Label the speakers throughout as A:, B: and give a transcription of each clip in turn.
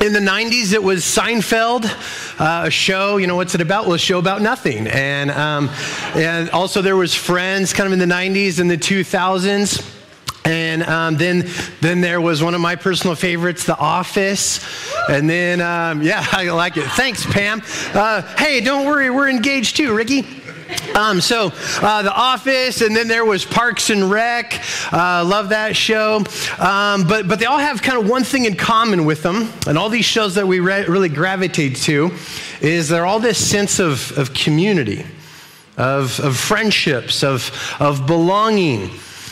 A: in the 90s, it was Seinfeld, uh, a show. You know, what's it about? Well, a show about nothing. And, um, and also, there was Friends kind of in the 90s and the 2000s. And um, then, then there was one of my personal favorites, The Office. And then, um, yeah, I like it. Thanks, Pam. Uh, hey, don't worry, we're engaged too, Ricky. Um, so, uh, The Office, and then there was Parks and Rec. Uh, love that show. Um, but, but they all have kind of one thing in common with them, and all these shows that we re- really gravitate to, is they're all this sense of, of community, of, of friendships, of, of belonging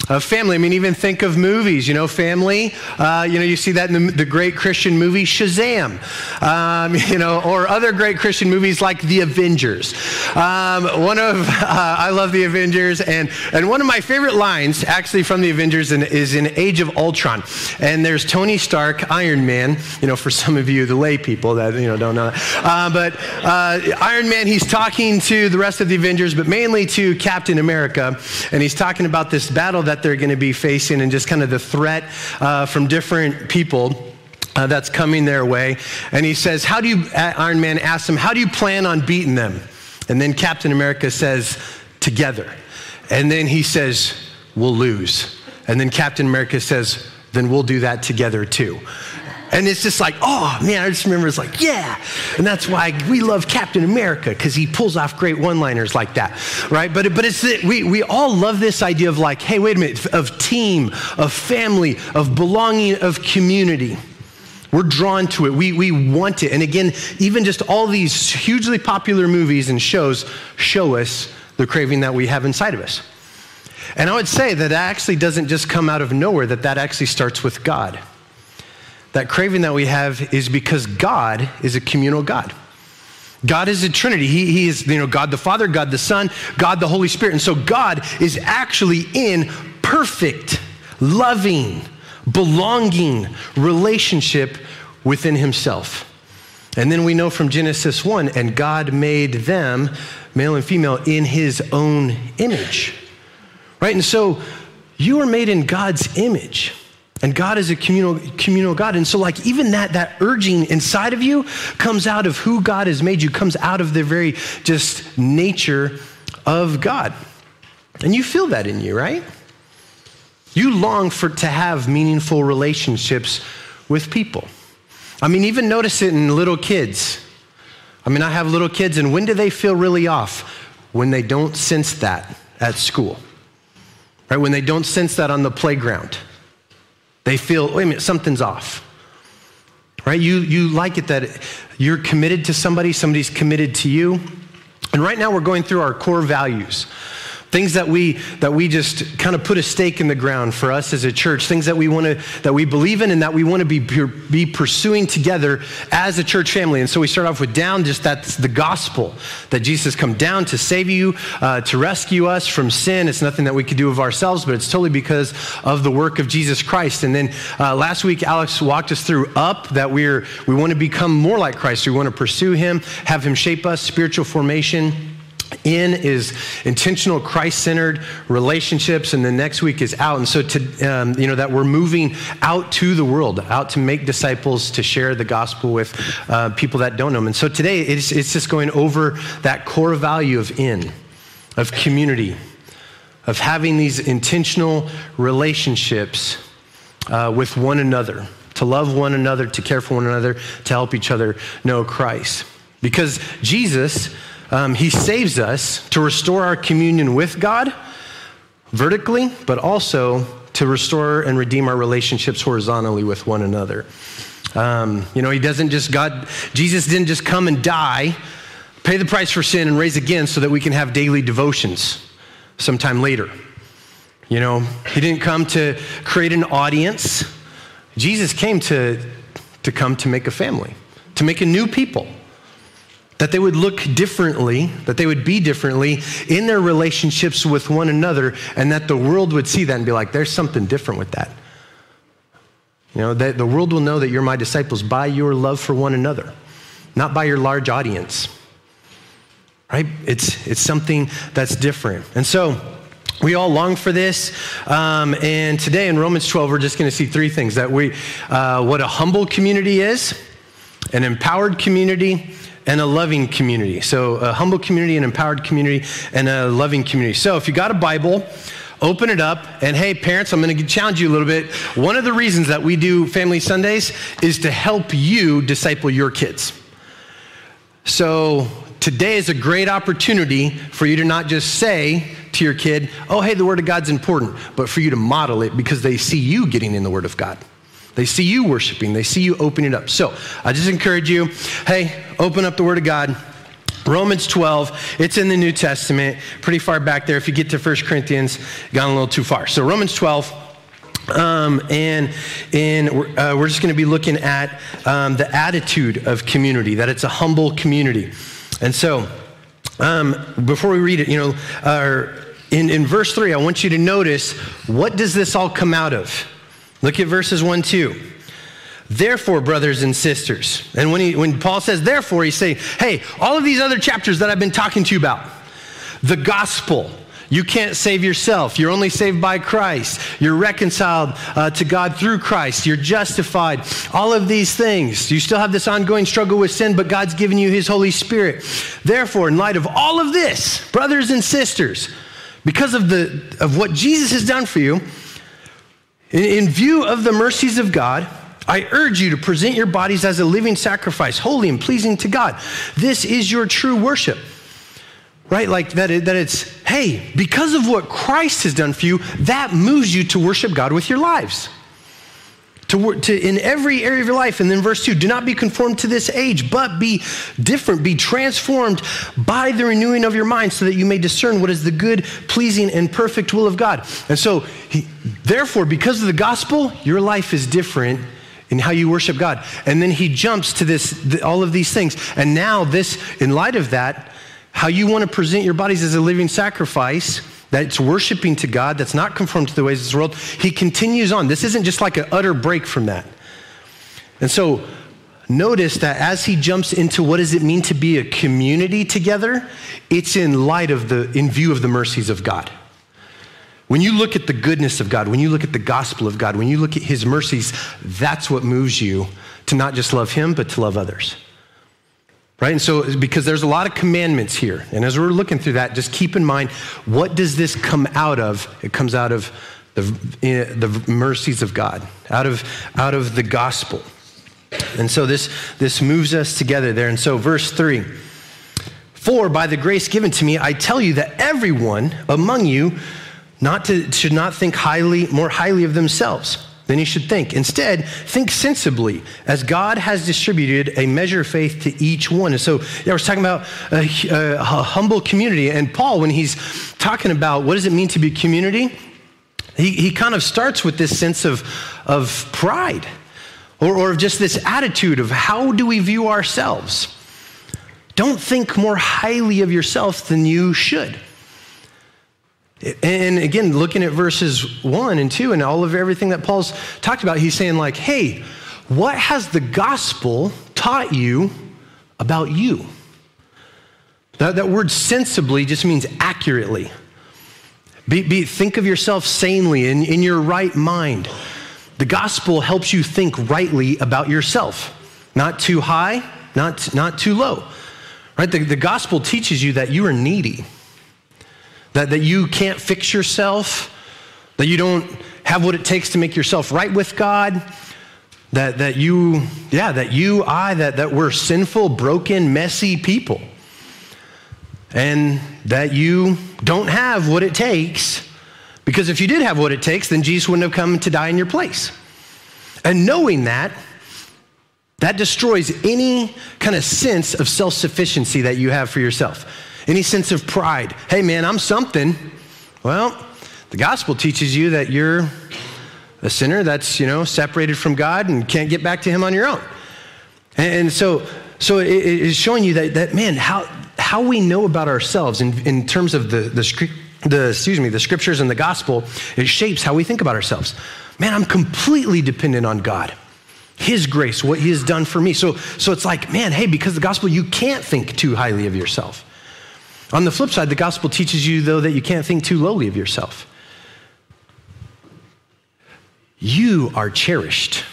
A: of family. I mean, even think of movies, you know, family. Uh, you know, you see that in the, the great Christian movie Shazam, um, you know, or other great Christian movies like The Avengers. Um, one of, uh, I love The Avengers, and, and one of my favorite lines, actually from The Avengers, in, is in Age of Ultron. And there's Tony Stark, Iron Man, you know, for some of you, the lay people that, you know, don't know that. Uh, but uh, Iron Man, he's talking to the rest of the Avengers, but mainly to Captain America, and he's talking about this battle that that they're going to be facing and just kind of the threat uh, from different people. Uh, that's coming their way. And he says, How do you, Iron Man asks him, How do you plan on beating them? And then Captain America says, Together. And then he says, We'll lose. And then Captain America says, Then we'll do that together too. And it's just like, oh man, I just remember it's like, yeah. And that's why we love Captain America, because he pulls off great one liners like that, right? But, but it's we, we all love this idea of like, hey, wait a minute, of team, of family, of belonging, of community. We're drawn to it. We, we want it. And again, even just all these hugely popular movies and shows show us the craving that we have inside of us. And I would say that it actually doesn't just come out of nowhere, that that actually starts with God that craving that we have is because God is a communal God. God is a Trinity. He, he is, you know, God the Father, God the Son, God the Holy Spirit. And so God is actually in perfect, loving, belonging relationship within himself. And then we know from Genesis 1 and God made them, male and female, in his own image. Right? And so you are made in God's image. And God is a communal, communal God. And so, like, even that, that urging inside of you comes out of who God has made you, comes out of the very just nature of God. And you feel that in you, right? You long for to have meaningful relationships with people. I mean, even notice it in little kids. I mean, I have little kids, and when do they feel really off? When they don't sense that at school, right? When they don't sense that on the playground they feel, wait a minute, something's off. Right? You, you like it that you're committed to somebody, somebody's committed to you. And right now we're going through our core values things that we that we just kind of put a stake in the ground for us as a church. Things that we want to that we believe in and that we want to be be pursuing together as a church family. And so we start off with down just that's the gospel that jesus come down to save you uh, to rescue us from sin. It's nothing that we could do of ourselves but it's totally because of the work of jesus christ. And then uh, last week alex walked us through up that we're we want to become more like christ. We want to pursue him have him shape us spiritual formation in is intentional Christ-centered relationships, and the next week is out. And so, to um, you know, that we're moving out to the world, out to make disciples, to share the gospel with uh, people that don't know Him. And so today, it's, it's just going over that core value of in, of community, of having these intentional relationships uh, with one another, to love one another, to care for one another, to help each other know Christ. Because Jesus um, he saves us to restore our communion with God vertically, but also to restore and redeem our relationships horizontally with one another. Um, you know, he doesn't just, God, Jesus didn't just come and die, pay the price for sin, and raise again so that we can have daily devotions sometime later. You know, he didn't come to create an audience. Jesus came to, to come to make a family, to make a new people that they would look differently, that they would be differently in their relationships with one another, and that the world would see that and be like, there's something different with that. You know, that the world will know that you're my disciples by your love for one another, not by your large audience. Right? It's, it's something that's different. And so, we all long for this. Um, and today in Romans 12, we're just going to see three things that we, uh, what a humble community is an empowered community, and a loving community. So, a humble community, an empowered community, and a loving community. So, if you got a Bible, open it up. And hey, parents, I'm going to challenge you a little bit. One of the reasons that we do Family Sundays is to help you disciple your kids. So, today is a great opportunity for you to not just say to your kid, oh, hey, the Word of God's important, but for you to model it because they see you getting in the Word of God. They see you worshiping, they see you opening it up. So I just encourage you hey, open up the Word of God. Romans 12, it's in the New Testament, pretty far back there. If you get to 1 Corinthians, gone a little too far. So Romans 12, um, and uh, we're just going to be looking at um, the attitude of community, that it's a humble community. And so, um, before we read it, you know, uh, in, in verse 3, I want you to notice what does this all come out of? Look at verses 1 2. Therefore, brothers and sisters. And when, he, when Paul says therefore, he's saying, hey, all of these other chapters that I've been talking to you about, the gospel, you can't save yourself. You're only saved by Christ. You're reconciled uh, to God through Christ. You're justified. All of these things. You still have this ongoing struggle with sin, but God's given you His Holy Spirit. Therefore, in light of all of this, brothers and sisters, because of, the, of what Jesus has done for you, in, view of the mercies of God, I urge you to present your bodies as a living sacrifice, holy and pleasing to God. This is your true worship. Right? Like that, that it's, hey, because of what Christ has done for you, that moves you to worship God with your lives to, to, in every area of your life. And then verse 2 do not be conformed to this age, but be different, be transformed by the renewing of your mind, so that you may discern what is the good, pleasing, and perfect will of God. And so, he, therefore, because of the gospel, your life is different in how you worship God. And then he jumps to this, all of these things. And now, this, in light of that, how you want to present your bodies as a living sacrifice that's worshiping to God, that's not conformed to the ways of this world, he continues on. This isn't just like an utter break from that. And so notice that as he jumps into what does it mean to be a community together, it's in light of the, in view of the mercies of God. When you look at the goodness of God, when you look at the gospel of God, when you look at his mercies, that's what moves you to not just love him, but to love others. Right? And so, because there's a lot of commandments here. And as we're looking through that, just keep in mind what does this come out of? It comes out of the, eh, the mercies of God, out of, out of the gospel. And so this, this moves us together there. And so, verse 3 For by the grace given to me, I tell you that everyone among you not to, should not think highly, more highly of themselves than you should think. Instead, think sensibly, as God has distributed a measure of faith to each one. And so, yeah, was talking about a, a, a humble community. And Paul, when he's talking about what does it mean to be community, he, he kind of starts with this sense of, of pride or, or just this attitude of how do we view ourselves? Don't think more highly of yourself than you should. And again, looking at verses one and two and all of everything that Paul's talked about, he's saying, like, hey, what has the gospel taught you about you? That, that word sensibly just means accurately. Be, be, think of yourself sanely in, in your right mind. The gospel helps you think rightly about yourself, not too high, not, not too low. Right? The, the gospel teaches you that you are needy that, that you can't fix yourself, that you don't have what it takes to make yourself right with God, that, that you, yeah, that you, I, that, that we're sinful, broken, messy people. And that you don't have what it takes, because if you did have what it takes, then Jesus wouldn't have come to die in your place. And knowing that, that destroys any kind of sense of self sufficiency that you have for yourself. Any sense of pride. Hey, man, I'm something. Well, the gospel teaches you that you're a sinner that's, you know, separated from God and can't get back to Him on your own. And so, so it is showing you that, that man, how, how we know about ourselves in, in terms of the, the, the, excuse me, the scriptures and the gospel, it shapes how we think about ourselves. Man, I'm completely dependent on God. His grace, what He has done for me. So, so it's like, man, hey, because the gospel, you can't think too highly of yourself. On the flip side, the gospel teaches you, though, that you can't think too lowly of yourself. You are cherished.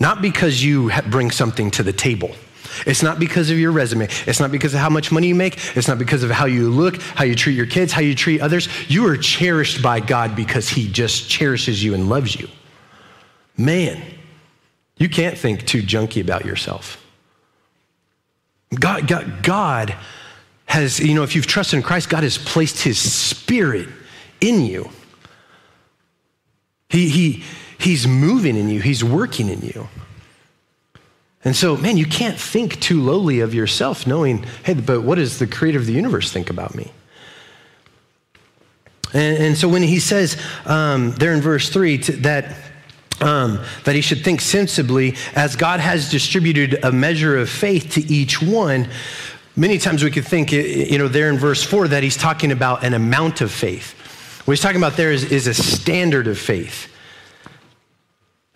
A: not because you bring something to the table. It's not because of your resume. It's not because of how much money you make. It's not because of how you look, how you treat your kids, how you treat others. You are cherished by God because He just cherishes you and loves you. Man, you can't think too junky about yourself. God, God, God has, you know, if you've trusted in Christ, God has placed His Spirit in you. He, he, he's moving in you, He's working in you. And so, man, you can't think too lowly of yourself knowing, hey, but what does the creator of the universe think about me? And, and so when he says um, there in verse 3 to, that, um, that he should think sensibly as God has distributed a measure of faith to each one, many times we could think, you know, there in verse 4 that he's talking about an amount of faith. What he's talking about there is, is a standard of faith.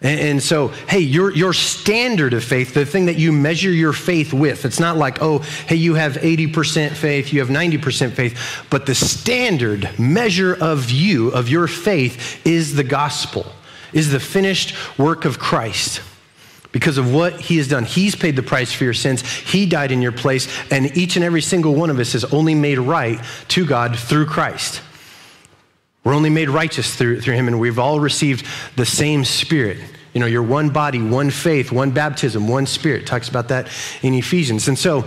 A: And, so, hey, your, your standard of faith, the thing that you measure your faith with, it's not like, oh, hey, you have 80% faith, you have 90% faith, but the standard measure of you, of your faith, is the gospel, is the finished work of Christ. Because of what he has done. He's paid the price for your sins. He died in your place. And each and every single one of us is only made right to God through Christ. We're only made righteous through, through him, and we've all received the same spirit. You know, you're one body, one faith, one baptism, one spirit. Talks about that in Ephesians. And so,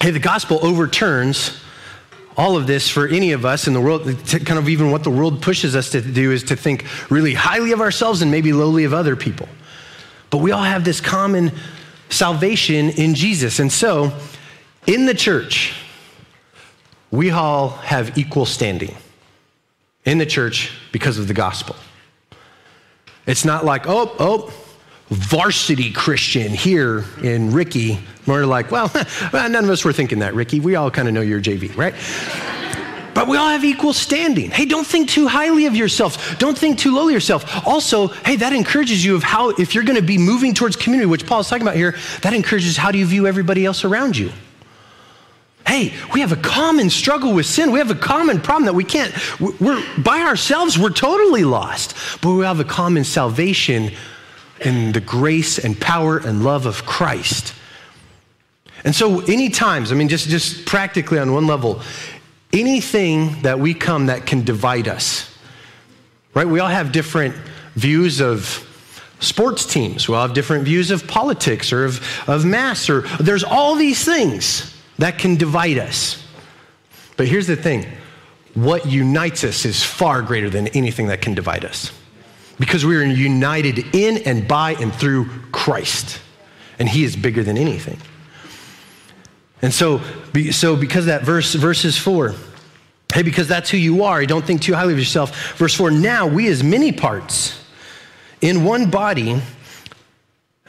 A: hey, the gospel overturns all of this for any of us in the world, kind of even what the world pushes us to do is to think really highly of ourselves and maybe lowly of other people. But we all have this common salvation in Jesus. And so, in the church, we all have equal standing in the church because of the gospel. It's not like, oh, oh, varsity Christian here in Ricky. More like, well, none of us were thinking that, Ricky. We all kind of know you're JV, right? But we all have equal standing. Hey, don't think too highly of yourself. Don't think too lowly of yourself. Also, hey, that encourages you of how, if you're going to be moving towards community, which Paul's talking about here, that encourages how do you view everybody else around you. Hey, we have a common struggle with sin. We have a common problem that we can't, we're by ourselves, we're totally lost. But we have a common salvation in the grace and power and love of Christ. And so, any times, I mean, just, just practically on one level, anything that we come that can divide us, right? We all have different views of sports teams, we all have different views of politics or of, of mass, or there's all these things that can divide us. But here's the thing what unites us is far greater than anything that can divide us because we are united in and by and through Christ, and He is bigger than anything. And so, so because that verse, verses four, hey, because that's who you are, don't think too highly of yourself. Verse four, now we as many parts in one body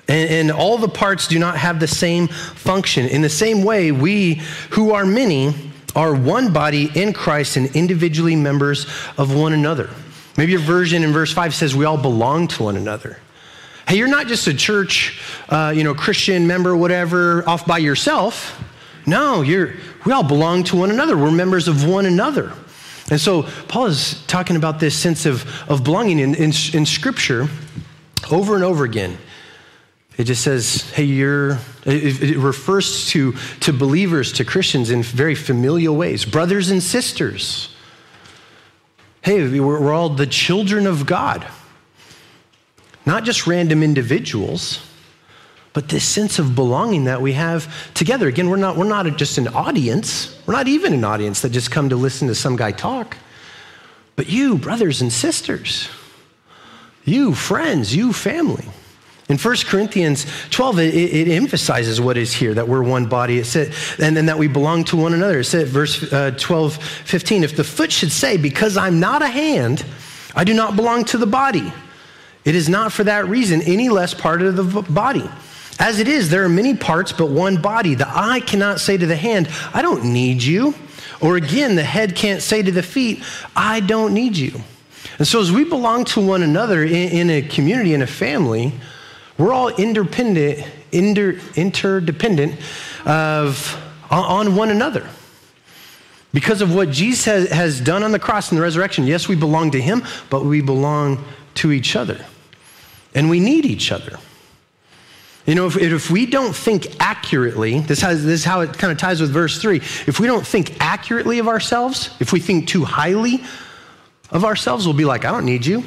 A: and, and, all the parts do not have the same function. In the same way, we who are many are one body in Christ and individually members of one another. Maybe your version in verse 5 says we all belong to one another. Hey, you're not just a church, uh, you know, Christian member, whatever, off by yourself. No, you're, we all belong to one another. We're members of one another. And so Paul is talking about this sense of, of belonging in, in, in Scripture over and over again. It just says, hey, you're, it, it, refers to, to believers, to Christians in very familial ways, brothers and sisters. Hey, we're, we're all the children of God, not just random individuals, but this sense of belonging that we have together. Again, we're not, we're not just an audience, we're not even an audience that just come to listen to some guy talk, but you, brothers and sisters, you, friends, you, family. In 1 Corinthians 12, it, it, emphasizes what is here, that we're one body. It said, and then that we belong to one another. It said, verse uh, 12, 15, if the foot should say, because I'm not a hand, I do not belong to the body. It is not for that reason any less part of the body. As it is, there are many parts, but one body. The eye cannot say to the hand, I don't need you. Or again, the head can't say to the feet, I don't need you. And so, as we belong to one another in, in a community, in a family, we're all independent, inter, interdependent of, on one another. Because of what Jesus has, has done on the cross and the resurrection, yes, we belong to him, but we belong to each other. And we need each other. You know, if, if we don't think accurately, this, has, this is how it kind of ties with verse 3. If we don't think accurately of ourselves, if we think too highly of ourselves, we'll be like, I don't need you.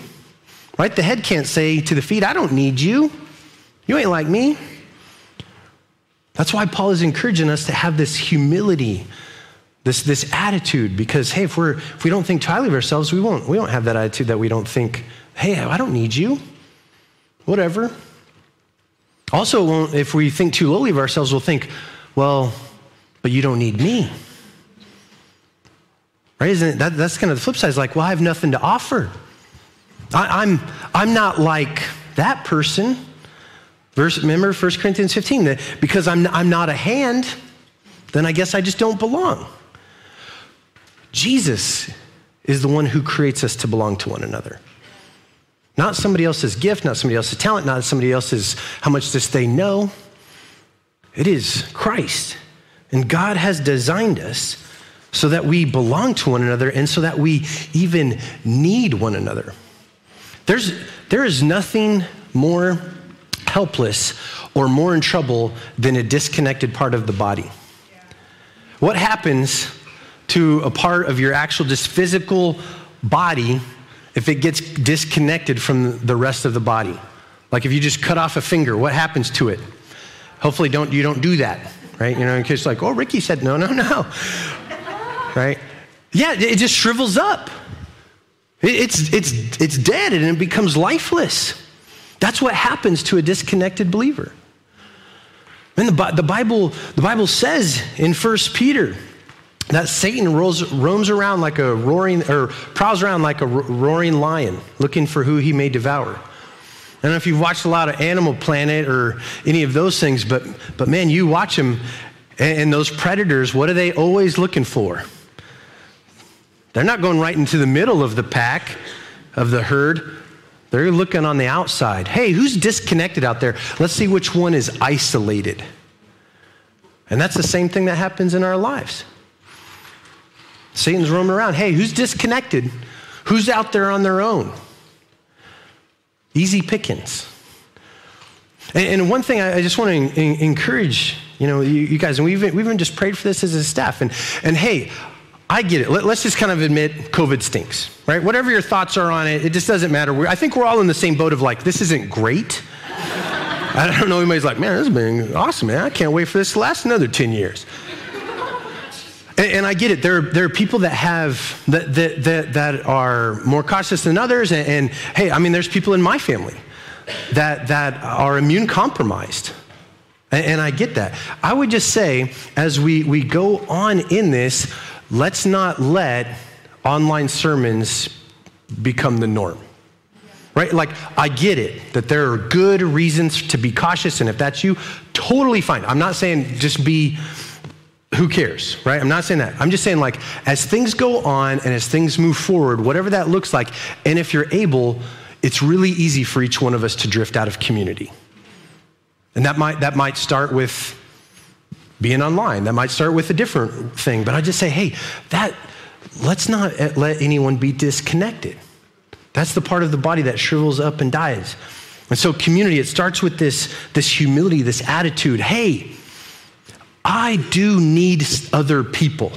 A: Right? The head can't say to the feet, I don't need you. You ain't like me. That's why Paul is encouraging us to have this humility, this, this attitude, because hey, if, we're, if we don't think too highly of ourselves, we won't, we won't have that attitude that we don't think, hey, I don't need you. Whatever. Also, if we think too lowly of ourselves, we'll think, well, but you don't need me. Right? Isn't? That, that's kind of the flip side. It's like, well, I have nothing to offer. I, I'm, I'm not like that person. Verse, remember 1 Corinthians 15, that because I'm, I'm not a hand, then I guess I just don't belong. Jesus is the one who creates us to belong to one another. Not somebody else's gift, not somebody else's talent, not somebody else's how much this they know. It is Christ. And God has designed us so that we belong to one another and so that we even need one another. There's, there is nothing more helpless or more in trouble than a disconnected part of the body. What happens to a part of your actual just physical body if it gets disconnected from the rest of the body. Like if you just cut off a finger, what happens to it? Hopefully don't, you don't do that, right? You know, in case like, oh, Ricky said no, no, no, right? Yeah, it just shrivels up. It's, it's, it's dead and it becomes lifeless. That's what happens to a disconnected believer. And the, the, Bible, the Bible says in 1 Peter that Satan rolls, roams around like a roaring, or prowls around like a roaring lion, looking for who he may devour. I don't know if you've watched a lot of Animal Planet or any of those things, but, but man, you watch them, and, and those predators, what are they always looking for? They're not going right into the middle of the pack, of the herd. They're looking on the outside. Hey, who's disconnected out there? Let's see which one is isolated. And that's the same thing that happens in our lives. Satan's roaming around. Hey, who's disconnected? Who's out there on their own? Easy pickings. And, one thing I, just want to encourage, you know, you, guys, and we've, we've even just prayed for this as a staff. And, and hey, I get it. Let, us just kind of admit COVID stinks, right? Whatever your thoughts are on it, it just doesn't matter. We're, I think we're all in the same boat of like, this isn't great. I don't know, anybody's like, man, this has been awesome, man. I can't wait for this to last another 10 years. And, and, I get it. There, there are people that have that, that, that, that are more cautious than others. And, and, hey, I mean, there's people in my family that, that are immune compromised. And, and I get that. I would just say, as we, we go on in this, let's not let online sermons become the norm. Right? Like, I get it that there are good reasons to be cautious, and if that's you, totally fine. I'm not saying just be who cares, right? I'm not saying that. I'm just saying, like, as things go on and as things move forward, whatever that looks like, and if you're able, it's really easy for each one of us to drift out of community. And that might, that might start with being online. That might start with a different thing. But I just say, hey, that, let's not let anyone be disconnected. That's the part of the body that shrivels up and dies. And so, community, it starts with this, this humility, this attitude hey, I do need other people.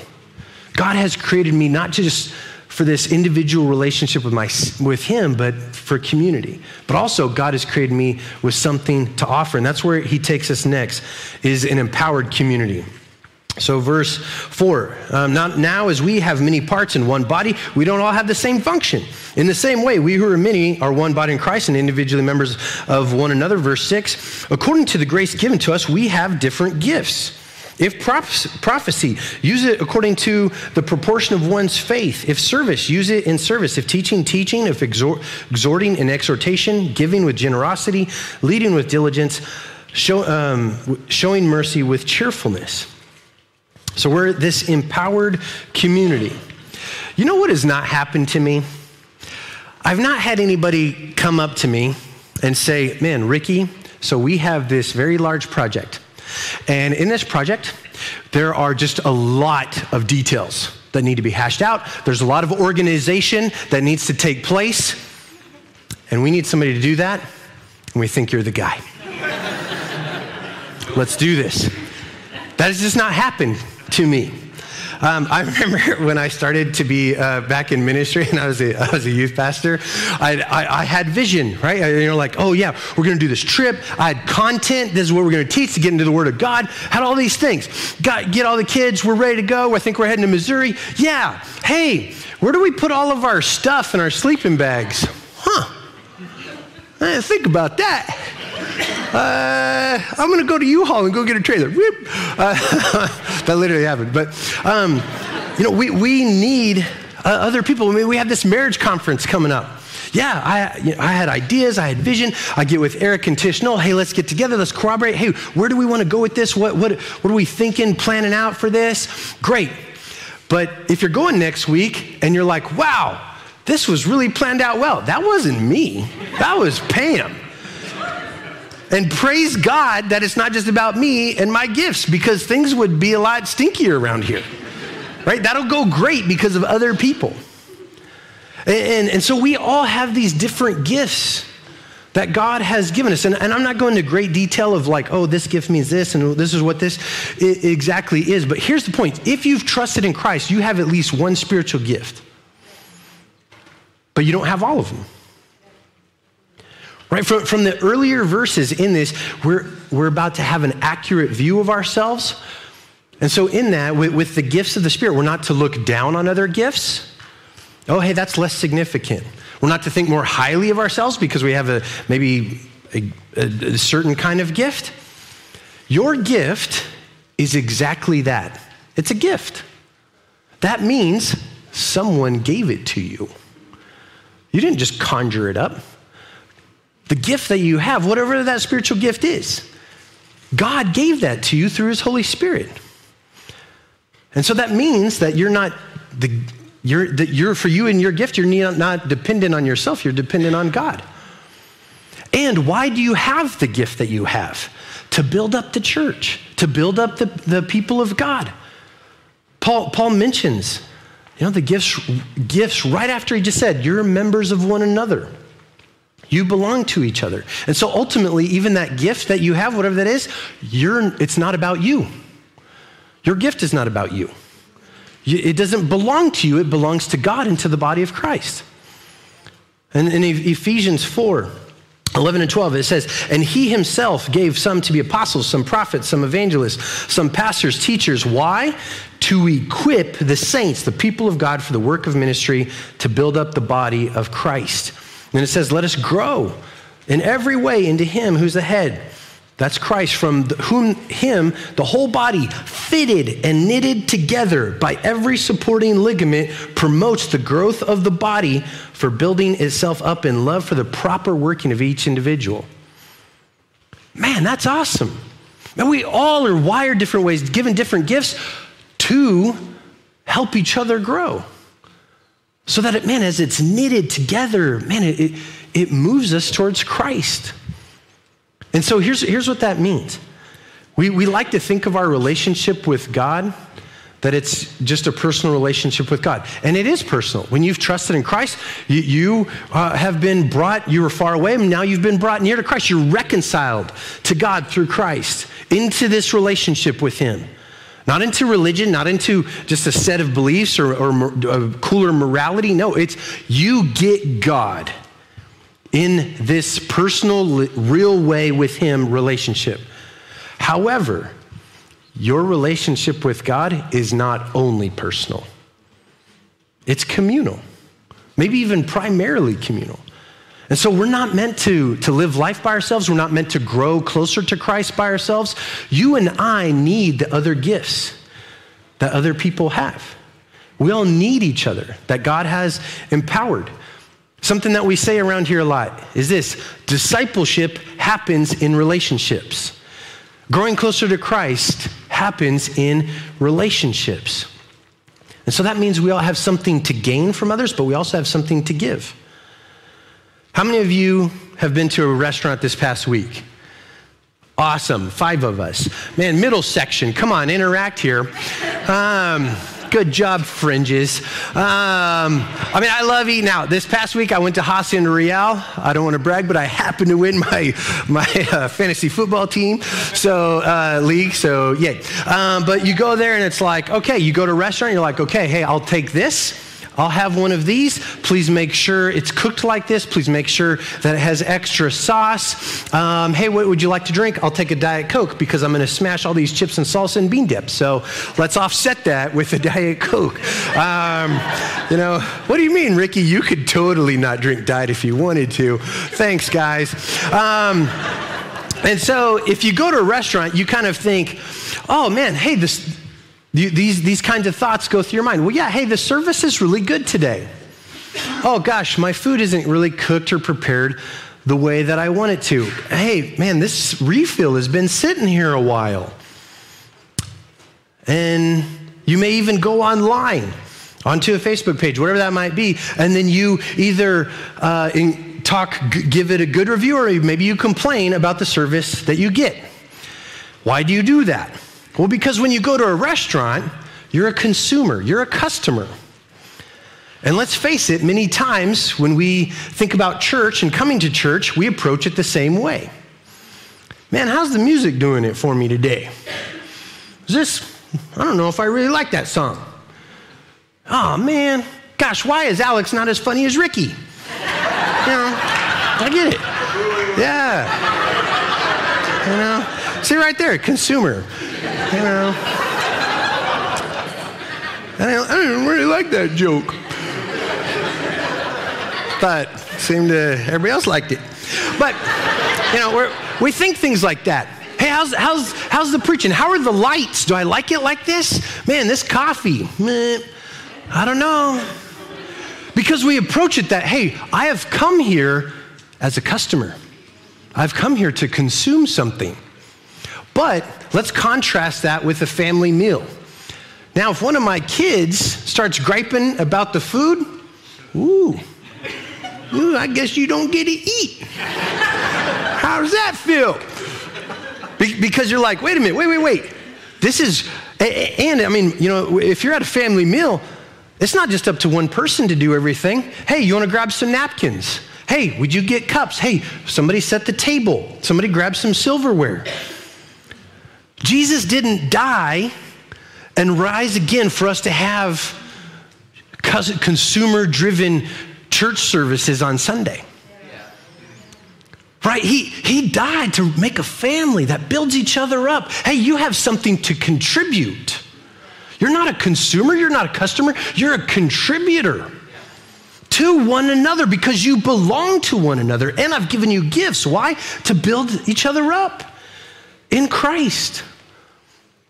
A: God has created me not just for this individual relationship with, my, with Him, but for community. But also, God has created me with something to offer. And that's where He takes us next, is an empowered community. So, verse 4 um, now, now, as we have many parts in one body, we don't all have the same function. In the same way, we who are many are one body in Christ and individually members of one another. Verse 6 according to the grace given to us, we have different gifts. If prophecy, use it according to the proportion of one's faith. If service, use it in service. If teaching, teaching. If exhorting in exhortation. Giving with generosity. Leading with diligence. Show, um, showing mercy with cheerfulness. So we're this empowered community. You know what has not happened to me? I've not had anybody come up to me and say, Man, Ricky, so we have this very large project. And in this project, there are just a lot of details that need to be hashed out. There's a lot of organization that needs to take place. And we need somebody to do that. And we think you're the guy. let's do this. That has just not happened to me. Um, I remember when I started to be uh, back in ministry and I was a, I was a youth pastor, I, I, I had vision, right? I, you know, like, oh yeah, we're going to do this trip. I had content. This is what we're going to teach to get into the Word of God. Had all these things. Got, get all the kids. We're ready to go. I think we're heading to Missouri. Yeah. Hey, where do we put all of our stuff in our sleeping bags? Huh. I didn't think about that. Uh, I'm going to go to U-Haul and go get a trailer. Uh, that literally happened. But, um, you know, we, we need uh, other people. I mean, we have this marriage conference coming up. Yeah, I, you know, I had ideas, I had vision. I get with Eric and Tish Noel. Hey, let's get together, let's corroborate. Hey, where do we want to go with this? What, what, what are we thinking, planning out for this? Great. But if you're going next week and you're like, wow, this was really planned out well, that wasn't me, that was Pam. And praise God that it's not just about me and my gifts because things would be a lot stinkier around here. Right? That'll go great because of other people. And, and, and, so we all have these different gifts that God has given us. And, and, I'm not going into great detail of like, oh, this gift means this and this is what this exactly is. But here's the point if you've trusted in Christ, you have at least one spiritual gift, but you don't have all of them. Right? From, from the earlier verses in this, we're, we're about to have an accurate view of ourselves. And so, in that, with, with the gifts of the Spirit, we're not to look down on other gifts. Oh, hey, that's less significant. We're not to think more highly of ourselves because we have a maybe a, a, a certain kind of gift. Your gift is exactly that it's a gift. That means someone gave it to you. You didn't just conjure it up the gift that you have, whatever that spiritual gift is. God gave that to you through his Holy Spirit. And so that means that you're not the you're that you're for you and your gift, you're not dependent on yourself, you're dependent on God. And why do you have the gift that you have? To build up the church, to build up the, the people of God. Paul, Paul mentions, you know, the gifts, gifts right after he just said, you're members of one another. You belong to each other. And so ultimately, even that gift that you have, whatever that is, it's not about you. Your gift is not about you. It doesn't belong to you, it belongs to God and to the body of Christ. And in Ephesians 4, 11 and 12, it says, And he himself gave some to be apostles, some prophets, some evangelists, some pastors, teachers. Why? To equip the saints, the people of God, for the work of ministry, to build up the body of Christ. And it says, Let us grow in every way into Him who's the head. That's Christ, from whom Him, the whole body, fitted and knitted together by every supporting ligament, promotes the growth of the body for building itself up in love for the proper working of each individual. Man, that's awesome. And we all are wired different ways, given different gifts to help each other grow. So that, it, man, as it's knitted together, man, it, it, it moves us towards Christ. And so here's, here's what that means. We, we like to think of our relationship with God that it's just a personal relationship with God. And it is personal. When you've trusted in Christ, you, you uh, have been brought, you were far away, and now you've been brought near to Christ. You're reconciled to God through Christ into this relationship with Him. Not into religion, not into just a set of beliefs or, or cooler morality. No, it's you get God in this personal, real way with Him relationship. However, your relationship with God is not only personal, it's communal, maybe even primarily communal. And so we're not meant to, to live life by ourselves. We're not meant to grow closer to Christ by ourselves. You and I need the other gifts that other people have. We all need each other that God has empowered. Something that we say around here a lot is this discipleship happens in relationships. Growing closer to Christ happens in relationships. And so that means we all have something to gain from others, but we also have something to give. How many of you have been to a restaurant this past week? Awesome, five of us. Man, middle section, come on, interact here. Um, Good job, fringes. Um, I mean, I love eating out. This past week, I went to Hacienda Real. I don't want to brag, but I happened to win my my uh, fantasy football team, so uh, league. So yay! Um, but you go there and it's like, okay, you go to a restaurant. You're like, okay, hey, I'll take this. I'll have one of these. Please make sure it's cooked like this. Please make sure that it has extra sauce. Um, hey, what would you like to drink? I'll take a Diet Coke because I'm going to smash all these chips and salsa and bean dip. So let's offset that with a Diet Coke. Um, you know, what do you mean, Ricky? You could totally not drink Diet if you wanted to. Thanks, guys. Um, and so if you go to a restaurant, you kind of think, oh man, hey, this, these, these kinds of thoughts go through your mind. Well, yeah, hey, the service is really good today. Oh gosh, my food isn't really cooked or prepared the way that I want it to. Hey, man, this refill has been sitting here a while. And you may even go online onto a Facebook page, whatever that might be, and then you either uh, in, talk, g- give it a good review, or maybe you complain about the service that you get. Why do you do that? Well, because when you go to a restaurant, you're a consumer, you're a customer. And let's face it, many times when we think about church and coming to church, we approach it the same way. Man, how's the music doing it for me today? Is this, I don't know if I really like that song. Oh man, gosh, why is Alex not as funny as Ricky? You know, I get it. Yeah. You know, see right there, consumer you know. I don't, I don't really like that joke. But seemed to, everybody else liked it. But, you know, we're, we think things like that. Hey, how's, how's, how's the preaching? How are the lights? Do I like it like this? Man, this coffee, meh, I don't know. Because we approach it that, hey, I have come here as a customer. I've come here to consume something. But let's contrast that with a family meal. Now, if one of my kids starts griping about the food, ooh, ooh I guess you don't get to eat. How does that feel? Be- because you're like, wait a minute, wait, wait, wait. This is, and I mean, you know, if you're at a family meal, it's not just up to one person to do everything. Hey, you want to grab some napkins? Hey, would you get cups? Hey, somebody set the table. Somebody grab some silverware. Jesus didn't die and rise again for us to have consumer driven church services on Sunday. Right? He, he died to make a family that builds each other up. Hey, you have something to contribute. You're not a consumer, you're not a customer, you're a contributor to one another because you belong to one another. And I've given you gifts. Why? To build each other up in Christ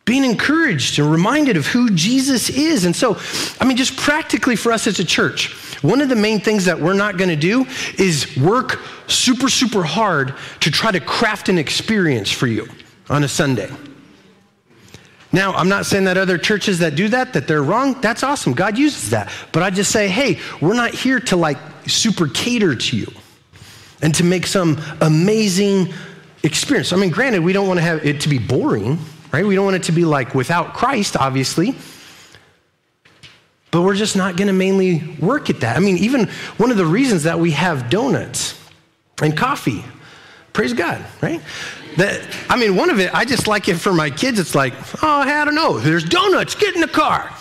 A: being encouraged and reminded of who Jesus is. And so, I mean, just practically for us as a church, one of the main things that we're not going to do is work super, super hard to try to craft an experience for you on a Sunday. Now, I'm not saying that other churches that do that, that they're wrong. That's awesome. God uses that. But I just say, hey, we're not here to like super cater to you and to make some amazing experience. I mean, granted, we don't want to have it to be boring right? We don't want it to be like without Christ, obviously. But we're just not going to mainly work at that. I mean, even one of the reasons that we have donuts and coffee, praise God, right? That, I mean, one of it, I just like it for my kids. It's like, oh, I don't know. There's donuts. Get in the car.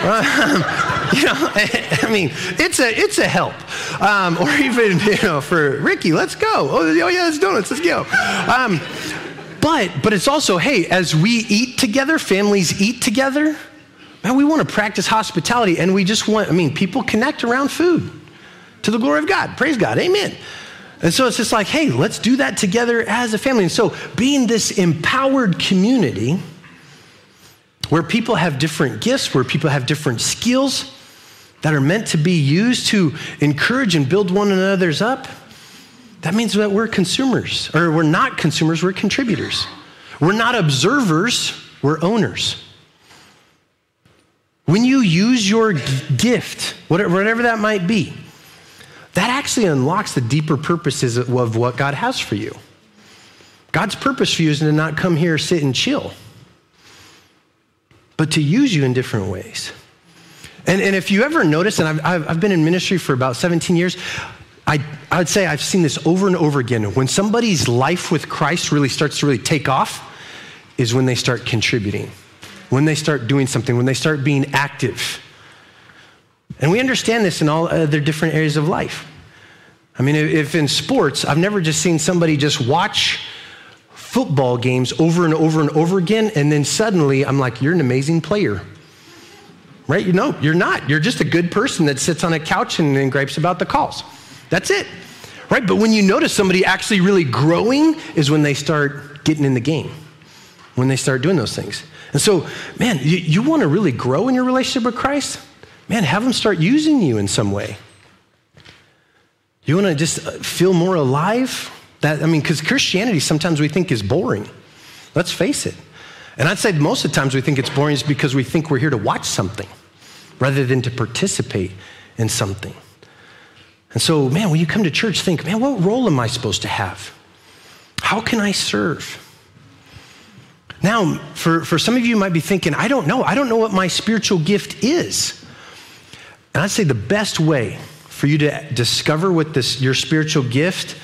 A: Uh, you know, I mean, it's a it's a help. Um, or even you know, for Ricky, let's go. Oh, oh yeah, there's donuts. Let's go. Um, but, but it's also, hey, as we eat together, families eat together, man, we want to practice hospitality and we just want, I mean, people connect around food to the glory of God. Praise God. Amen. And so it's just like, hey, let's do that together as a family. And so being this empowered community where people have different gifts, where people have different skills that are meant to be used to encourage and build one another's up that means that we're consumers, or we're not consumers, we're contributors. We're not observers, we're owners. When you use your gift, whatever that might be, that actually unlocks the deeper purposes of what God has for you. God's purpose for you is to not come here, sit, and chill, but to use you in different ways. And, and if you ever notice, and I've, I've, I've been in ministry for about 17 years, I, I would say I've seen this over and over again. When somebody's life with Christ really starts to really take off, is when they start contributing, when they start doing something, when they start being active. And we understand this in all other different areas of life. I mean, if in sports, I've never just seen somebody just watch football games over and over and over again, and then suddenly I'm like, you're an amazing player. Right? You know, you're not. You're just a good person that sits on a couch and, and gripes about the calls. That's it. Right? But when you notice somebody actually really growing is when they start getting in the game, when they start doing those things. And so, man, you, you want to really grow in your relationship with Christ? Man, have them start using you in some way. You want to just uh, feel more alive? That, I mean, because Christianity sometimes we think is boring. Let's face it. And I'd say most of the times we think it's boring is because we think we're here to watch something rather than to participate in something. And so, man, when you come to church, think, man, what role am I supposed to have? How can I serve? Now, for, for some of you, you might be thinking, I don't know. I don't know what my spiritual gift is. And I'd say the best way for you to discover what this, your spiritual gift,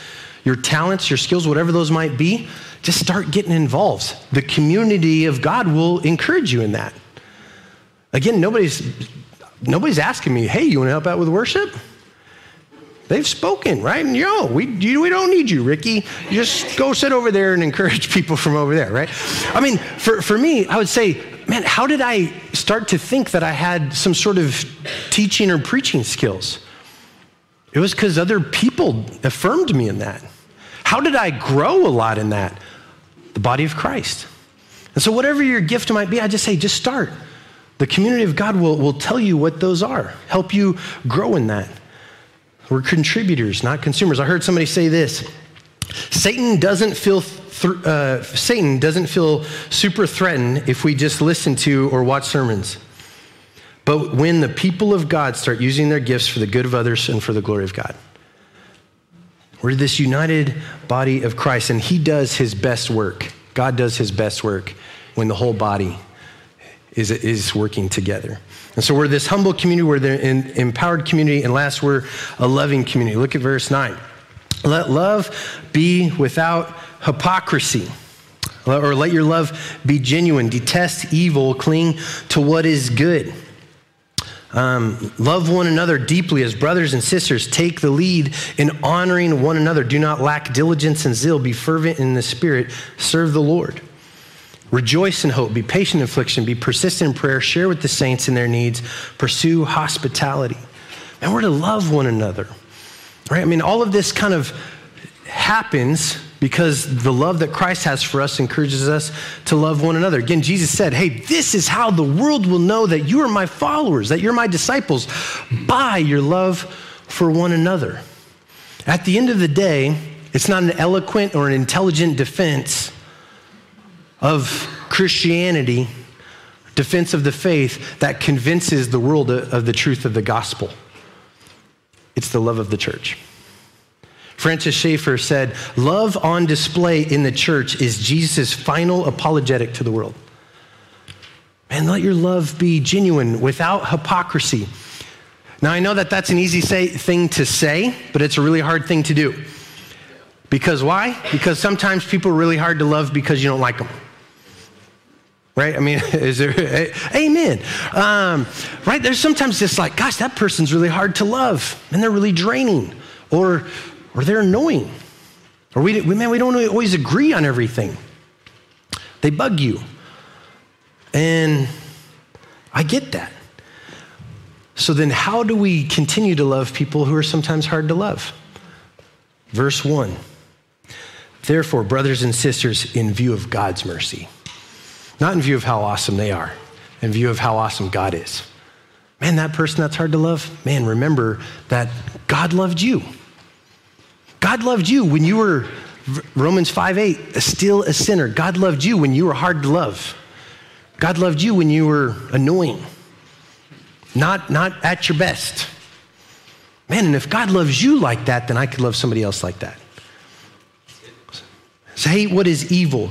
A: your talents, your skills, whatever those might be, just start getting involved. The community of God will encourage you in that. Again, nobody's, nobody's asking me, hey, you want to help out with worship? They've spoken, right? And yo, we, you, we don't need you, Ricky. Just go sit over there and encourage people from over there, right? I mean, for, for me, I would say, man, how did I start to think that I had some sort of teaching or preaching skills? It was because other people affirmed me in that. How did I grow a lot in that? The body of Christ. And so, whatever your gift might be, I just say, just start. The community of God will, will tell you what those are, help you grow in that. We're contributors, not consumers. I heard somebody say this Satan doesn't feel. Th- uh, Satan doesn't feel super threatened if we just listen to or watch sermons. But when the people of God start using their gifts for the good of others and for the glory of God. We're this united body of Christ, and He does His best work. God does His best work when the whole body is, is working together. And so we're this humble community, we're the empowered community, and last, we're a loving community. Look at verse 9. Let love be without hypocrisy. Or let your love be genuine. Detest evil, cling to what is good. Um, love one another deeply as brothers and sisters. Take the lead in honoring one another. Do not lack diligence and zeal. Be fervent in the spirit. Serve the Lord. Rejoice in hope, be patient in affliction, be persistent in prayer, share with the saints in their needs, pursue hospitality. And we're to love one another. Right? I mean, all of this kind of happens because the love that Christ has for us encourages us to love one another. Again, Jesus said, Hey, this is how the world will know that you are my followers, that you're my disciples, by your love for one another. At the end of the day, it's not an eloquent or an intelligent defense of Christianity, defense of the faith, that convinces the world of the truth of the gospel. It's the love of the church. Francis Schaeffer said, Love on display in the church is Jesus' final apologetic to the world. And let your love be genuine without hypocrisy. Now, I know that that's an easy say, thing to say, but it's a really hard thing to do. Because why? Because sometimes people are really hard to love because you don't like them right? I mean, is there, amen. Um, right? There's sometimes just like, gosh, that person's really hard to love and they're really draining or, or they're annoying. Or we, we, man, we don't always agree on everything. They bug you. And I get that. So then, how do we continue to love people who are sometimes hard to love? Verse 1 Therefore, brothers and sisters, in view of God's mercy, not in view of how awesome they are, in view of how awesome God is. Man, that person that's hard to love, man, remember that God loved you. God loved you when you were, Romans 5 8, still a sinner. God loved you when you were hard to love. God loved you when you were annoying, not, not at your best. Man, and if God loves you like that, then I could love somebody else like that. So hate what is evil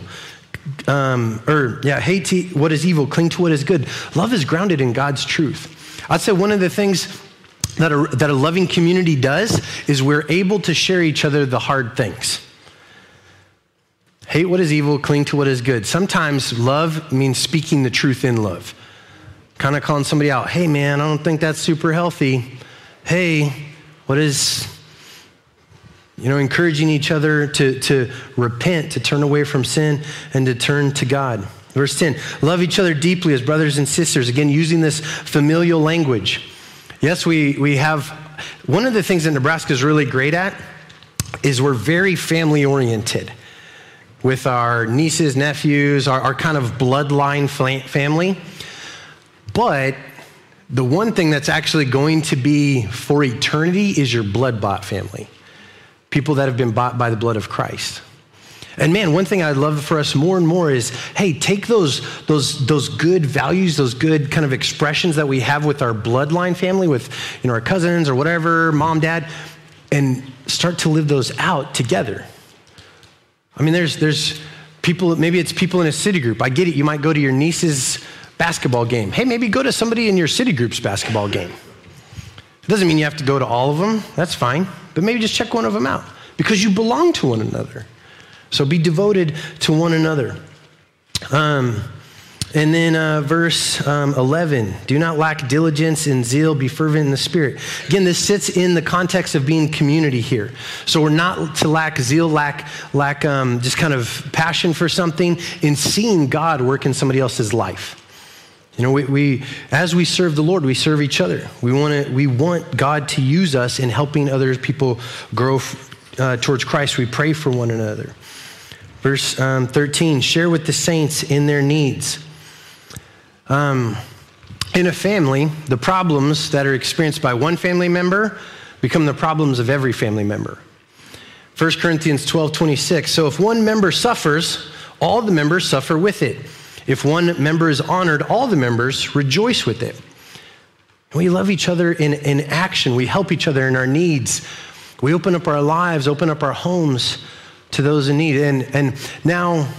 A: um, or yeah, hate what is evil, cling to what is good. Love is grounded in God's truth. I'd say one of the things that a, that a loving community does is we're able to share each other the hard things. Hate what is evil, cling to what is good. Sometimes love means speaking the truth in love. Kind of calling somebody out, hey man, I don't think that's super healthy. Hey, what is, you know, encouraging each other to, to repent, to turn away from sin, and to turn to God. Verse 10 love each other deeply as brothers and sisters. Again, using this familial language. Yes, we, we have one of the things that Nebraska is really great at is we're very family oriented with our nieces, nephews, our, our kind of bloodline family. But the one thing that's actually going to be for eternity is your blood bought family. People that have been bought by the blood of Christ. And man, one thing I'd love for us more and more is, hey, take those, those, those good values, those good kind of expressions that we have with our bloodline family, with you know, our cousins or whatever, mom, dad, and start to live those out together. I mean, there's, there's people, maybe it's people in a city group. I get it. You might go to your niece's basketball game. Hey, maybe go to somebody in your city group's basketball game. Doesn't mean you have to go to all of them. That's fine. But maybe just check one of them out because you belong to one another. So be devoted to one another. Um, and then uh, verse um, 11 do not lack diligence and zeal, be fervent in the spirit. Again, this sits in the context of being community here. So we're not to lack zeal, lack, lack um, just kind of passion for something, in seeing God work in somebody else's life. You know, we, we, as we serve the Lord, we serve each other. We want to, we want God to use us in helping other people grow uh, towards Christ. We pray for one another. Verse um, 13 share with the saints in their needs. Um, in a family, the problems that are experienced by one family member become the problems of every family member. 1 Corinthians 12 26. So if one member suffers, all the members suffer with it. If one member is honored, all the members rejoice with it. We love each other in, in action. We help each other in our needs. We open up our lives, open up our homes to those in need. And, and now,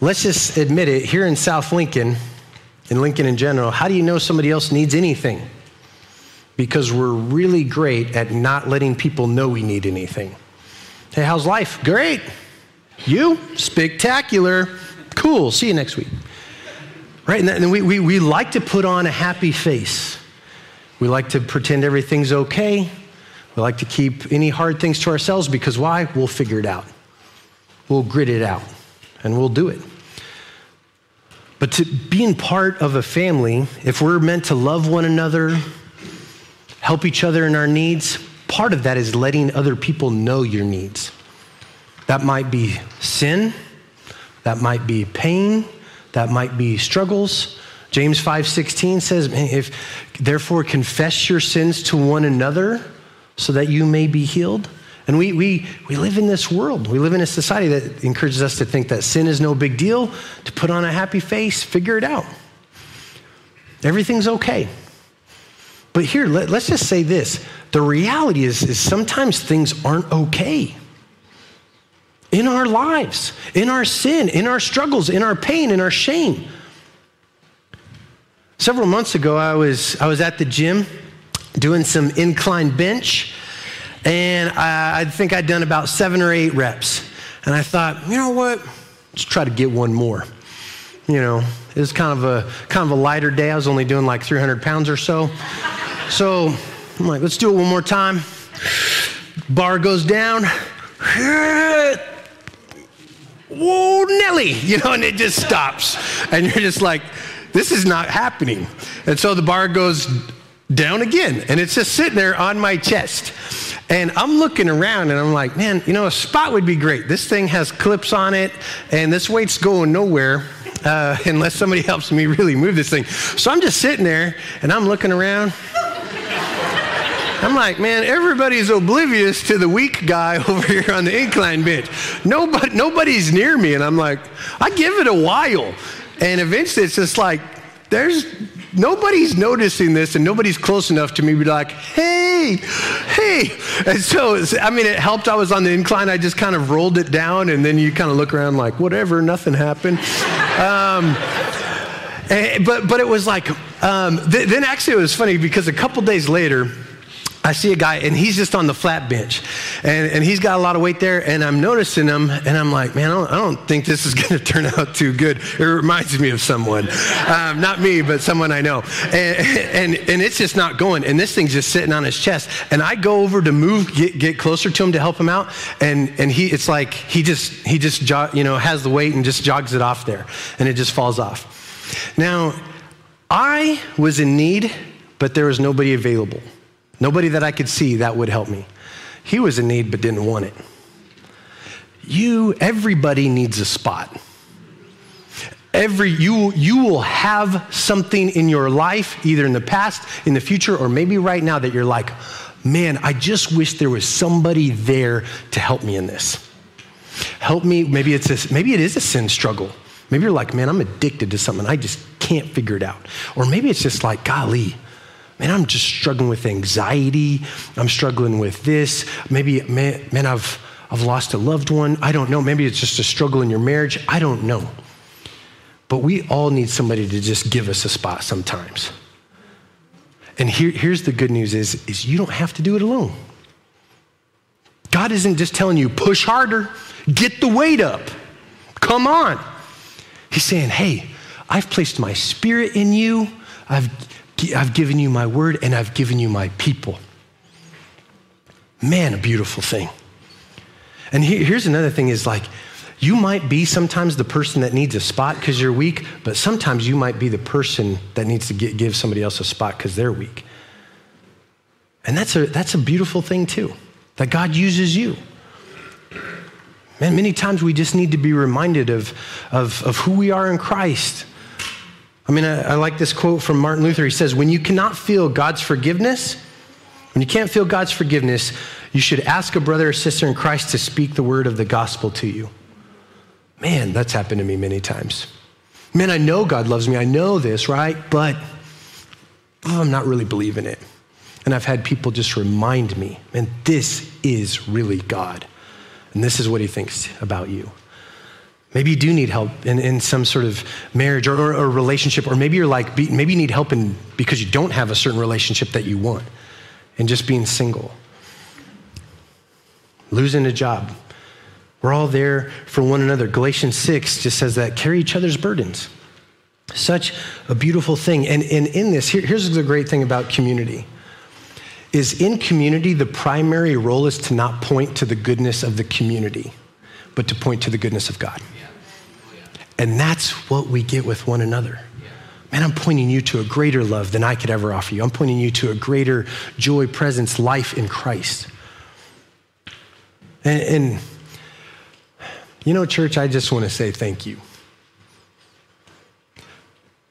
A: let's just admit it here in South Lincoln, in Lincoln in general, how do you know somebody else needs anything? Because we're really great at not letting people know we need anything. Hey, how's life? Great. You? Spectacular. Cool. See you next week. Right? And we, we, we like to put on a happy face. We like to pretend everything's okay. We like to keep any hard things to ourselves because why? We'll figure it out. We'll grit it out and we'll do it. But to being part of a family, if we're meant to love one another, help each other in our needs, part of that is letting other people know your needs. That might be sin, that might be pain, that might be struggles. James 5:16 says, "If therefore confess your sins to one another so that you may be healed. And we, we, we live in this world. We live in a society that encourages us to think that sin is no big deal, to put on a happy face, figure it out. Everything's okay. But here, let, us just say this the reality is, is sometimes things aren't okay. In our lives, in our sin, in our struggles, in our pain, in our shame. Several months ago, I was, I was at the gym doing some incline bench, and I, I think I'd done about seven or eight reps. And I thought, you know what? Let's try to get one more. You know, it was kind of a kind of a lighter day. I was only doing like 300 pounds or so. So I'm like, let's do it one more time. Bar goes down. Whoa, Nelly, you know, and it just stops. And you're just like, this is not happening. And so the bar goes down again. And it's just sitting there on my chest. And I'm looking around and I'm like, man, you know, a spot would be great. This thing has clips on it, and this weight's going nowhere uh, unless somebody helps me really move this thing. So I'm just sitting there and I'm looking around. I'm like, man, everybody's oblivious to the weak guy over here on the incline bench. Nobody, nobody's near me. And I'm like, I give it a while. And eventually it's just like, there's nobody's noticing this and nobody's close enough to me to be like, hey, hey. And so, I mean, it helped. I was on the incline. I just kind of rolled it down and then you kind of look around like, whatever, nothing happened. Um, and, but, but it was like, um, th- then actually, it was funny because a couple days later, I see a guy and he's just on the flat bench and, and he's got a lot of weight there and I'm noticing him and I'm like, man, I don't, I don't think this is going to turn out too good. It reminds me of someone, um, not me, but someone I know. And, and, and it's just not going. And this thing's just sitting on his chest. And I go over to move, get, get closer to him to help him out. And, and he, it's like he just, he just, you know, has the weight and just jogs it off there and it just falls off. Now, I was in need, but there was nobody available. Nobody that I could see that would help me. He was in need but didn't want it. You, everybody needs a spot. Every you you will have something in your life, either in the past, in the future, or maybe right now that you're like, man, I just wish there was somebody there to help me in this. Help me. Maybe it's a, maybe it is a sin struggle. Maybe you're like, man, I'm addicted to something. I just can't figure it out. Or maybe it's just like, golly, man, I'm just struggling with anxiety. I'm struggling with this. Maybe, man, man, I've, I've lost a loved one. I don't know. Maybe it's just a struggle in your marriage. I don't know. But we all need somebody to just give us a spot sometimes. And here, here's the good news is, is you don't have to do it alone. God isn't just telling you, push harder, get the weight up, come on. He's saying, hey, I've placed my spirit in you. I've I've given you my word and I've given you my people. Man, a beautiful thing. And here's another thing is like, you might be sometimes the person that needs a spot because you're weak, but sometimes you might be the person that needs to get, give somebody else a spot because they're weak. And that's a, that's a beautiful thing too, that God uses you. Man, many times we just need to be reminded of, of, of who we are in Christ I mean, I, I, like this quote from Martin Luther. He says, When you cannot feel God's forgiveness, when you can't feel God's forgiveness, you should ask a brother or sister in Christ to speak the word of the gospel to you. Man, that's happened to me many times. Man, I know God loves me. I know this, right? But oh, I'm not really believing it. And I've had people just remind me, man, this is really God. And this is what he thinks about you. Maybe you do need help in, in some sort of marriage or, or, or relationship, or maybe you're like, maybe you need help in, because you don't have a certain relationship that you want, and just being single, losing a job. We're all there for one another. Galatians 6 just says that carry each other's burdens. Such a beautiful thing. And, and in this, here, here's the great thing about community is in community, the primary role is to not point to the goodness of the community, but to point to the goodness of God. And that's what we get with one another. Man, I'm pointing you to a greater love than I could ever offer you. I'm pointing you to a greater joy, presence, life in Christ. And, and you know, church, I just want to say thank you.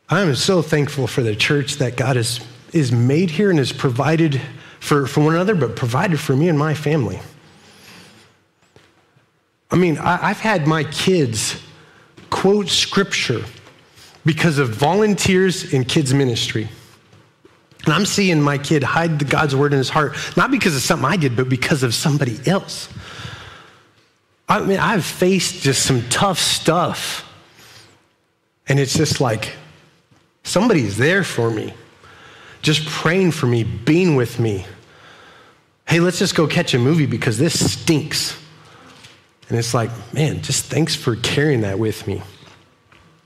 A: I am so thankful for the church that God has is made here and has provided for, for one another, but provided for me and my family. I mean, I, I've had my kids quote scripture because of volunteers in kids' ministry. And I'm seeing my kid hide the God's word in his heart, not because of something I did, but because of somebody else. I mean, I've faced just some tough stuff. And it's just like somebody's there for me, just praying for me, being with me. Hey, let's just go catch a movie because this stinks. And it's like, man, just thanks for carrying that with me.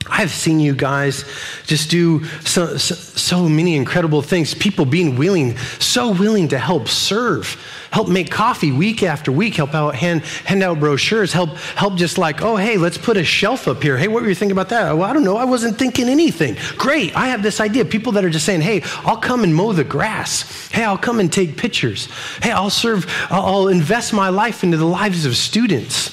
A: I've seen you guys just do so, so, many incredible things. People being willing, so willing to help serve, help make coffee week after week, help out hand, hand out brochures, help help just like, oh hey, let's put a shelf up here. Hey, what were you thinking about that? Well, I don't know. I wasn't thinking anything. Great, I have this idea. People that are just saying, hey, I'll come and mow the grass. Hey, I'll come and take pictures. Hey, I'll serve. I'll invest my life into the lives of students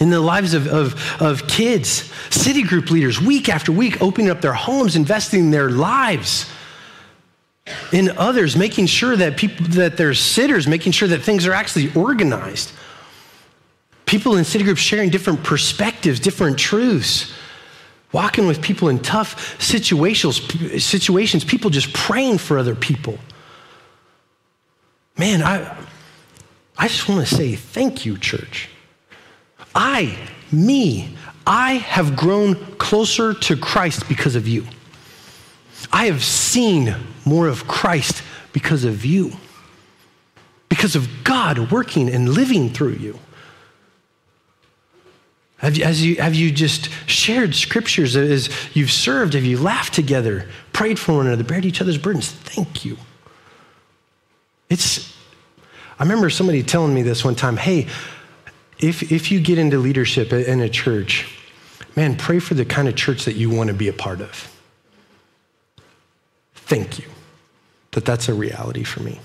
A: in the lives of, of, of kids, city group leaders, week after week, opening up their homes, investing their lives in others, making sure that people that they're sitters, making sure that things are actually organized. People in city groups sharing different perspectives, different truths, walking with people in tough situations, situations, people just praying for other people. Man, I, I just want to say thank you, church. I, me, I have grown closer to Christ because of you. I have seen more of Christ because of you, because of God working and living through you. Have you, you, have you just shared scriptures as you've served? Have you laughed together, prayed for one another, bared each other's burdens? Thank you. It's, I remember somebody telling me this one time hey, if, if you get into leadership in a church, man, pray for the kind of church that you want to be a part of. Thank you that that's a reality for me.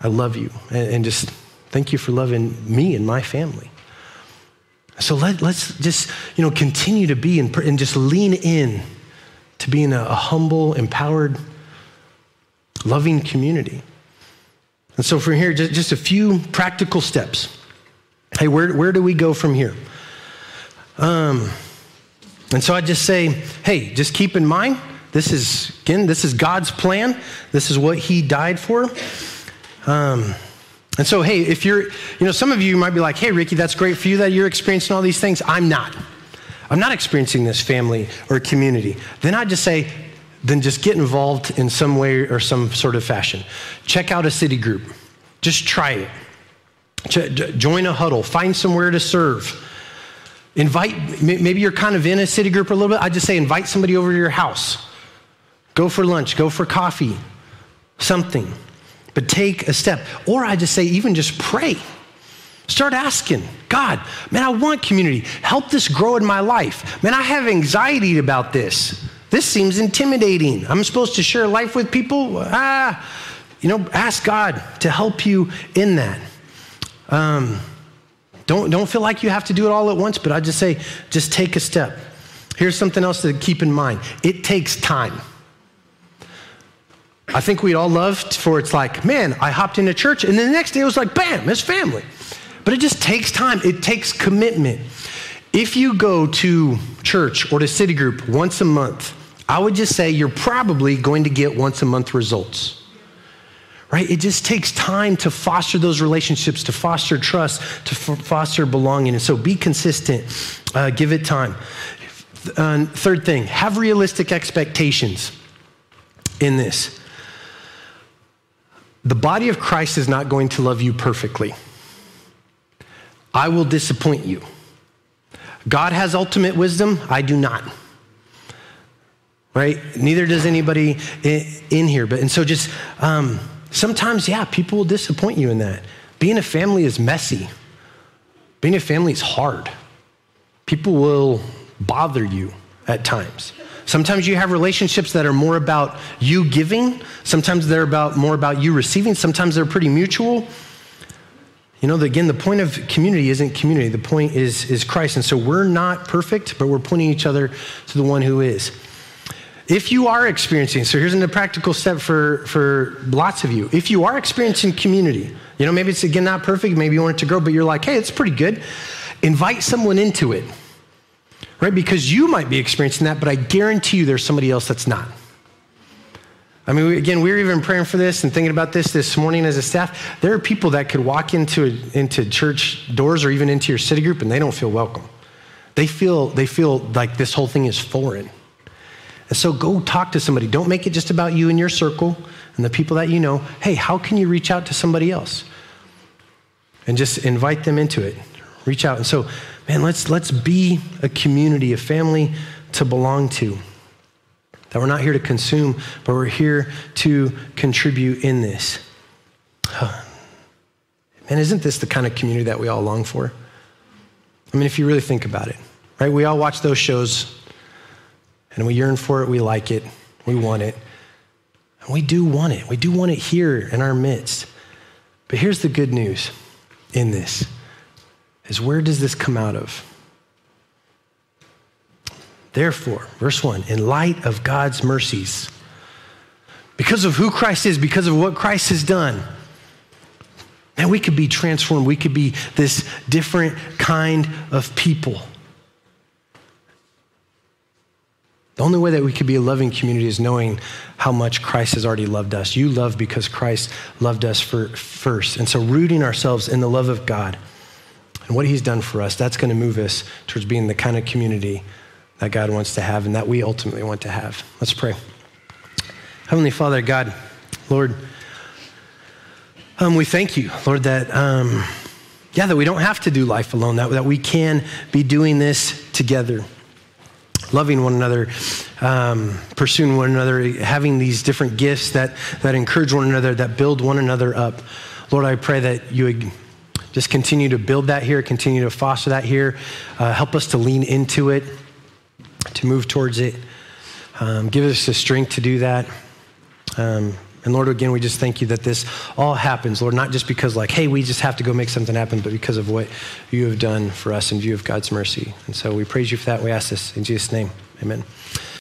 A: I love you and just thank you for loving me and my family. So let, us just, you know, continue to be and, and just lean in to being a, a humble, empowered, loving community. And so from here, just, just a few practical steps. Hey, where, where do we go from here? Um, and so I just say, hey, just keep in mind, this is, again, this is God's plan. This is what He died for. Um, and so, hey, if you're, you know, some of you might be like, hey, Ricky, that's great for you that you're experiencing all these things. I'm not. I'm not experiencing this family or community. Then I just say, then just get involved in some way or some sort of fashion. Check out a city group. Just try it. Join a huddle. Find somewhere to serve. Invite, maybe you're kind of in a city group a little bit. I just say invite somebody over to your house. Go for lunch, go for coffee, something. But take a step. Or I just say, even just pray. Start asking God, man, I want community. Help this grow in my life. Man, I have anxiety about this. This seems intimidating. I'm supposed to share life with people. Ah, you know, ask God to help you in that. Um, don't, don't feel like you have to do it all at once, but I just say, just take a step. Here's something else to keep in mind it takes time. I think we'd all love for it's like, man, I hopped into church, and then the next day it was like, bam, it's family. But it just takes time, it takes commitment. If you go to church or to city group once a month, I would just say you're probably going to get once a month results. Right? It just takes time to foster those relationships, to foster trust, to foster belonging. And so be consistent, uh, give it time. Uh, third thing, have realistic expectations in this. The body of Christ is not going to love you perfectly. I will disappoint you. God has ultimate wisdom, I do not. Right? Neither does anybody in here. But and so just um, sometimes, yeah, people will disappoint you in that. Being a family is messy. Being a family is hard. People will bother you at times. Sometimes you have relationships that are more about you giving. Sometimes they're about more about you receiving. Sometimes they're pretty mutual. You know, again, the point of community isn't community. The point is, is Christ. And so we're not perfect, but we're pointing each other to the one who is. If you are experiencing, so here's a practical step for, for lots of you. If you are experiencing community, you know, maybe it's again not perfect, maybe you want it to grow, but you're like, hey, it's pretty good. Invite someone into it right? Because you might be experiencing that, but I guarantee you there's somebody else that's not. I mean, again, we were even praying for this and thinking about this this morning as a staff. There are people that could walk into, into church doors or even into your city group and they don't feel welcome. They feel, they feel like this whole thing is foreign. And so go talk to somebody. Don't make it just about you and your circle and the people that you know. Hey, how can you reach out to somebody else? And just invite them into it. Reach out. And so man, let's, let's be a community, a family to belong to. That we're not here to consume, but we're here to contribute in this. Man, isn't this the kind of community that we all long for? I mean, if you really think about it, right? We all watch those shows and we yearn for it, we like it, we want it. And we do want it. We do want it here in our midst. But here's the good news in this is where does this come out of? Therefore, verse 1 in light of God's mercies, because of who Christ is, because of what Christ has done, man, we could be transformed. We could be this different kind of people. The only way that we could be a loving community is knowing how much Christ has already loved us. You love because Christ loved us for, first. And so, rooting ourselves in the love of God and what he's done for us, that's going to move us towards being the kind of community that God wants to have and that we ultimately want to have. Let's pray. Heavenly Father, God, Lord, um, we thank you, Lord, that, um, yeah, that we don't have to do life alone, that, that we can be doing this together loving one another, um, pursuing one another, having these different gifts that, that encourage one another, that build one another up. Lord, I pray that you would just continue to build that here, continue to foster that here. Uh, help us to lean into it, to move towards it. Um, give us the strength to do that. Um, and Lord, again, we just thank you that this all happens, Lord, not just because, like, hey, we just have to go make something happen, but because of what you have done for us in view of God's mercy. And so we praise you for that. We ask this in Jesus' name. Amen.